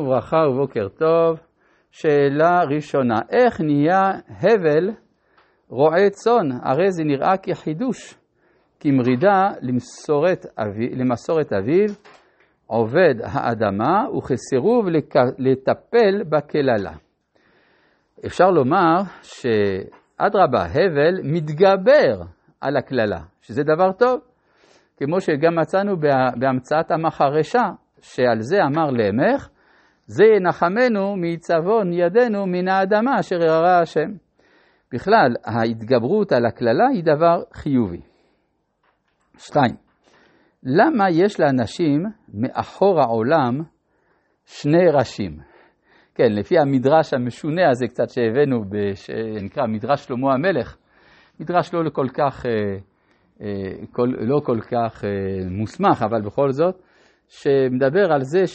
וברכה ובוקר טוב. שאלה ראשונה, איך נהיה הבל רועה צאן? הרי זה נראה כחידוש, כמרידה למסורת, אבי, למסורת אביו, עובד האדמה וכסירוב לטפל בקללה. אפשר לומר שאדרבה, הבל מתגבר על הקללה, שזה דבר טוב, כמו שגם מצאנו בהמצאת המחרשה, שעל זה אמר לאמך, זה ינחמנו מעיצבון ידינו מן האדמה אשר יראה השם. בכלל, ההתגברות על הקללה היא דבר חיובי. שתיים, למה יש לאנשים מאחור העולם שני ראשים? כן, לפי המדרש המשונה הזה קצת שהבאנו, שנקרא מדרש שלמה המלך, מדרש לא כל כך, אה, אה, לא כל כך אה, מוסמך, אבל בכל זאת, שמדבר על זה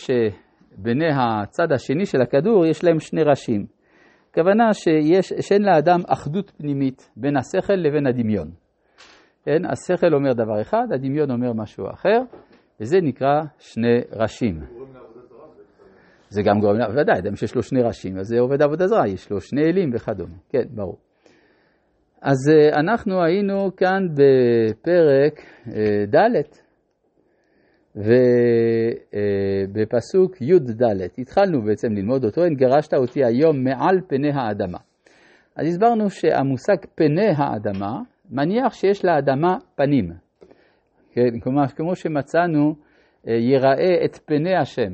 שבני הצד השני של הכדור יש להם שני ראשים. הכוונה שיש, שאין לאדם אחדות פנימית בין השכל לבין הדמיון. כן? השכל אומר דבר אחד, הדמיון אומר משהו אחר, וזה נקרא שני ראשים. זה גם גורם, ודאי, אדם שיש לו שני ראשים, אז זה עובד עבודה זרה, יש לו שני אלים וכדומה, כן, ברור. אז אה, אנחנו היינו כאן בפרק אה, ד', ובפסוק י"ד, התחלנו בעצם ללמוד אותו, אין גרשת אותי היום מעל פני האדמה. אז הסברנו שהמושג פני האדמה מניח שיש לאדמה פנים. כן, כלומר, כמו שמצאנו, אה, יראה את פני השם,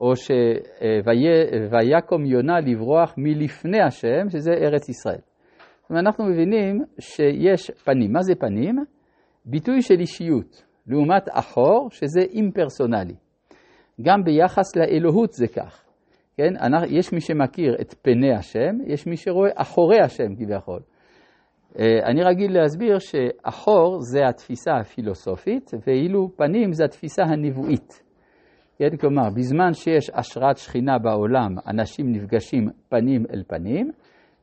או שויקום יונה לברוח מלפני השם, שזה ארץ ישראל. אנחנו מבינים שיש פנים. מה זה פנים? ביטוי של אישיות. לעומת אחור, שזה אימפרסונלי. גם ביחס לאלוהות זה כך. כן? יש מי שמכיר את פני השם, יש מי שרואה אחורי השם כביכול. אה, אני רגיל להסביר שאחור זה התפיסה הפילוסופית, ואילו פנים זה התפיסה הנבואית. כן? כלומר, בזמן שיש השראת שכינה בעולם, אנשים נפגשים פנים אל פנים,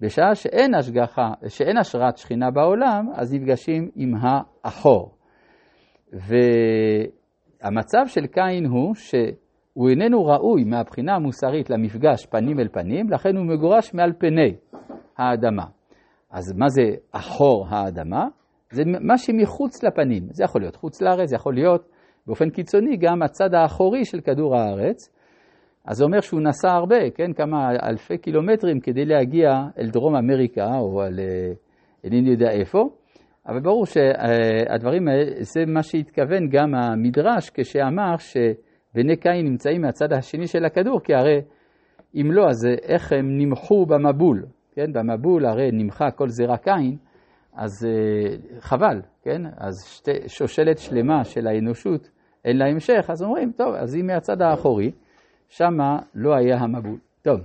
בשעה שאין השגחה, שאין השראת שכינה בעולם, אז נפגשים עם האחור. והמצב של קין הוא שהוא איננו ראוי מהבחינה המוסרית למפגש פנים אל פנים, לכן הוא מגורש מעל פני האדמה. אז מה זה אחור האדמה? זה מה שמחוץ לפנים. זה יכול להיות חוץ לארץ, זה יכול להיות באופן קיצוני גם הצד האחורי של כדור הארץ. אז זה אומר שהוא נסע הרבה, כן, כמה אלפי קילומטרים כדי להגיע אל דרום אמריקה או אל אינני יודע איפה. אבל ברור שהדברים האלה, זה מה שהתכוון גם המדרש כשאמר שבני קין נמצאים מהצד השני של הכדור, כי הרי אם לא, אז איך הם נמחו במבול, כן? במבול הרי נמחה כל זרע קין, אז אה, חבל, כן? אז שתי, שושלת שלמה של האנושות אין לה המשך, אז אומרים, טוב, אז היא מהצד האחורי, שמה לא היה המבול. טוב.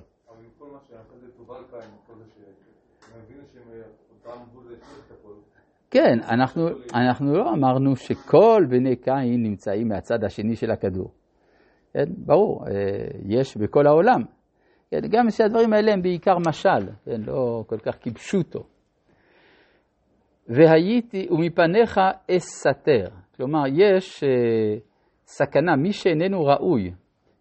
כן, אנחנו, אנחנו לא אמרנו שכל בני קין נמצאים מהצד השני של הכדור. כן, ברור, אה, יש בכל העולם. כן, גם שהדברים האלה הם בעיקר משל, כן, לא כל כך כיבשו אותו. והייתי, ומפניך אסתר. כלומר, יש uh, סכנה, מי שאיננו ראוי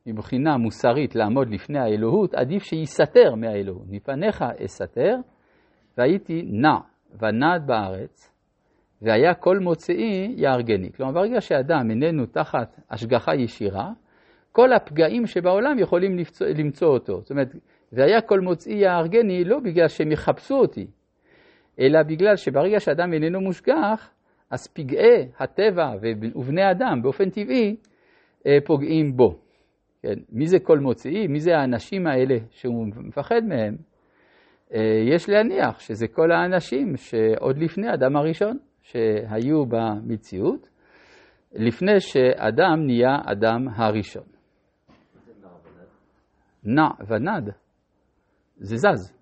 מבחינה מוסרית לעמוד לפני האלוהות, עדיף שיסתר מהאלוהות. מפניך אסתר, והייתי נע ונד בארץ, והיה כל מוצאי יהרגני. כלומר, ברגע שאדם איננו תחת השגחה ישירה, כל הפגעים שבעולם יכולים למצוא, למצוא אותו. זאת אומרת, והיה כל מוצאי יהרגני לא בגלל שהם יחפשו אותי, אלא בגלל שברגע שאדם איננו מושגח, אז פגעי הטבע ובני אדם באופן טבעי אה, פוגעים בו. כן? מי זה כל מוצאי? מי זה האנשים האלה שהוא מפחד מהם? אה, יש להניח שזה כל האנשים שעוד לפני האדם הראשון. שהיו במציאות, לפני שאדם נהיה אדם הראשון. נע ונד, זה זז.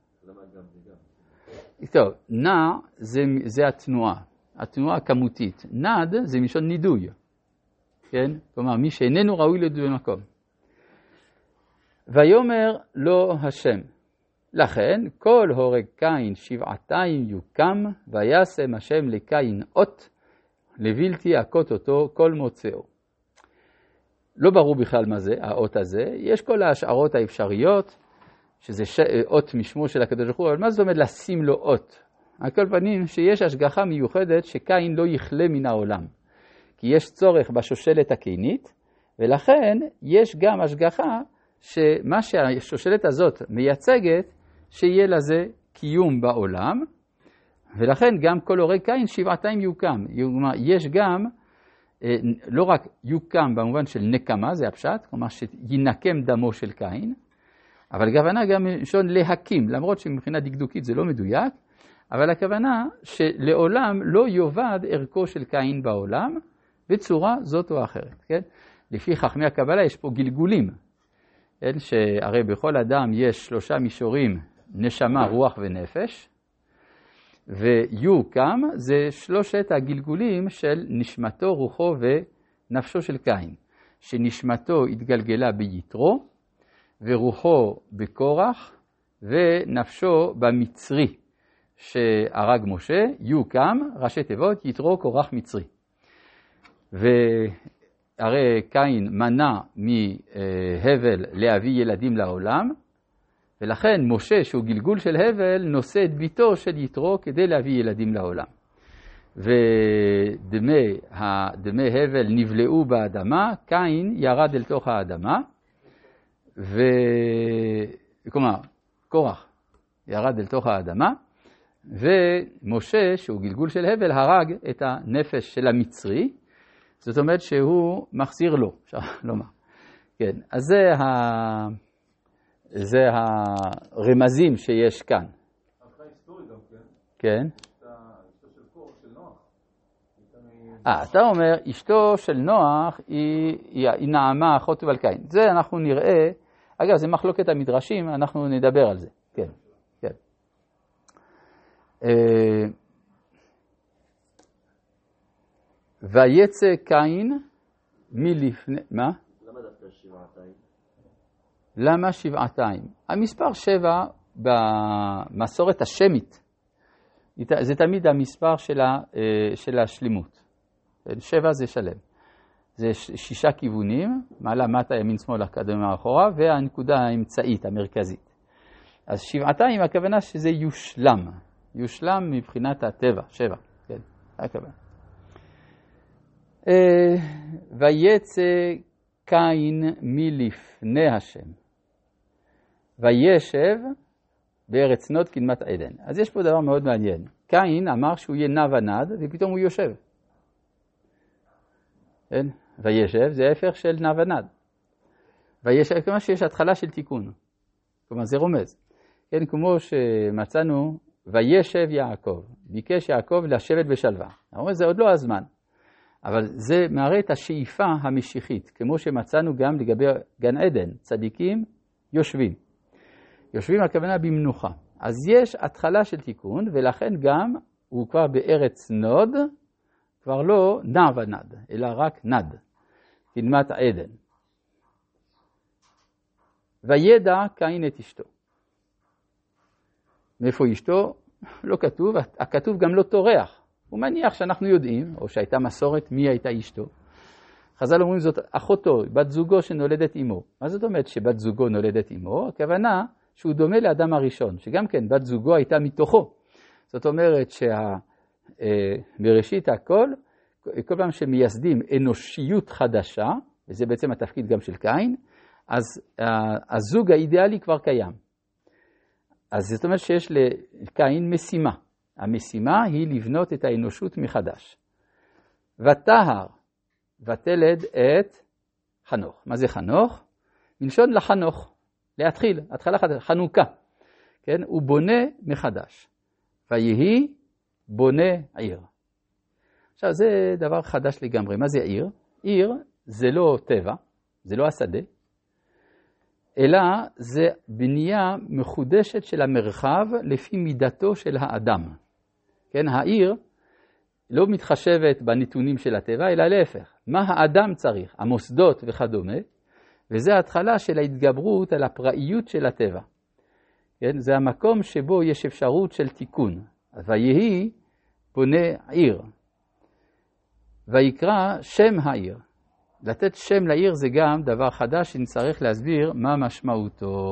טוב, נע זה, זה התנועה, התנועה הכמותית. נד זה מלשון נידוי, כן? כלומר, מי שאיננו ראוי להיות במקום. ויאמר לו השם, לכן כל הורג קין שבעתיים יוקם, וישם השם לקין אות, לבלתי הכות אותו כל מוצאו. לא ברור בכלל מה זה, האות הזה, יש כל ההשערות האפשריות, שזה ש... אות משמו של הקדוש ברוך הוא, אבל מה זאת אומרת לשים לו אות? על כל פנים, שיש השגחה מיוחדת שקין לא יכלה מן העולם. כי יש צורך בשושלת הקינית, ולכן יש גם השגחה שמה שהשושלת הזאת מייצגת, שיהיה לזה קיום בעולם, ולכן גם כל הורי קין שבעתיים יוקם. יש גם, אה, לא רק יוקם במובן של נקמה, זה הפשט, כלומר שינקם דמו של קין, אבל הכוונה גם לשון להקים, למרות שמבחינה דקדוקית זה לא מדויק, אבל הכוונה שלעולם לא יאבד ערכו של קין בעולם בצורה זאת או אחרת, כן? לפי חכמי הקבלה יש פה גלגולים, כן? שהרי בכל אדם יש שלושה מישורים, נשמה, רוח ונפש, ויוקם זה שלושת הגלגולים של נשמתו, רוחו ונפשו של קין, שנשמתו התגלגלה ביתרו, ורוחו בקורח, ונפשו במצרי שהרג משה, יוקם, ראשי תיבות, יתרו קורח מצרי. והרי קין מנע מהבל להביא ילדים לעולם, ולכן משה, שהוא גלגול של הבל, נושא את ביתו של יתרו כדי להביא ילדים לעולם. ודמי הבל נבלעו באדמה, קין ירד אל תוך האדמה, ו... כלומר, קורח ירד אל תוך האדמה, ומשה, שהוא גלגול של הבל, הרג את הנפש של המצרי, זאת אומרת שהוא מחזיר לו, אפשר לומר. כן, אז זה ה... זה הרמזים שיש כאן. כן. אה, אתה אומר, אשתו של נוח היא, היא, היא נעמה אחות קין. זה אנחנו נראה, אגב, זה מחלוקת המדרשים, אנחנו נדבר על זה. כן, כן. אה, ויצא קין מלפני, מה? למה דווקא שבעתיים? למה שבעתיים? המספר שבע במסורת השמית, זה תמיד המספר של, ה, אה, של השלימות. שבע זה שלם. זה שישה כיוונים, מעלה, מטה, ימין, שמאל, קדימה, אחורה, והנקודה האמצעית, המרכזית. אז שבעתיים הכוונה שזה יושלם, יושלם מבחינת הטבע, שבע, כן, הכוונה. אה, ויצא קין מלפני השם. וישב בארץ נוד קדמת עדן. אז יש פה דבר מאוד מעניין. קין אמר שהוא יהיה נע ונד, ופתאום הוא יושב. כן? וישב זה ההפך של נע ונד. וישב, כלומר שיש התחלה של תיקון. כלומר זה רומז. כן, כמו שמצאנו, וישב יעקב. ביקש יעקב לשבת בשלווה. אומרים, זה עוד לא הזמן. אבל זה מראה את השאיפה המשיחית, כמו שמצאנו גם לגבי גן עדן, צדיקים יושבים. יושבים הכוונה במנוחה. אז יש התחלה של תיקון, ולכן גם הוא כבר בארץ נוד, כבר לא נע ונד, אלא רק נד, קדמת עדן. וידע קין את אשתו. מאיפה אשתו? לא כתוב, הכתוב גם לא טורח. הוא מניח שאנחנו יודעים, או שהייתה מסורת מי הייתה אשתו. חז"ל אומרים זאת אחותו, בת זוגו שנולדת עמו. מה זאת אומרת שבת זוגו נולדת עמו? הכוונה שהוא דומה לאדם הראשון, שגם כן בת זוגו הייתה מתוכו. זאת אומרת שמראשית אה, הכל, כל פעם שמייסדים אנושיות חדשה, וזה בעצם התפקיד גם של קין, אז אה, הזוג האידיאלי כבר קיים. אז זאת אומרת שיש לקין משימה. המשימה היא לבנות את האנושות מחדש. ותהר ותלד את חנוך. מה זה חנוך? מלשון לחנוך. להתחיל, התחלה חדשה, חנוכה, כן? הוא בונה מחדש. ויהי בונה עיר. עכשיו זה דבר חדש לגמרי, מה זה עיר? עיר זה לא טבע, זה לא השדה, אלא זה בנייה מחודשת של המרחב לפי מידתו של האדם. כן, העיר לא מתחשבת בנתונים של הטבע, אלא להפך, מה האדם צריך, המוסדות וכדומה, וזה ההתחלה של ההתגברות על הפראיות של הטבע. כן? זה המקום שבו יש אפשרות של תיקון. ויהי בונה עיר. ויקרא שם העיר. לתת שם לעיר זה גם דבר חדש שנצטרך להסביר מה משמעותו.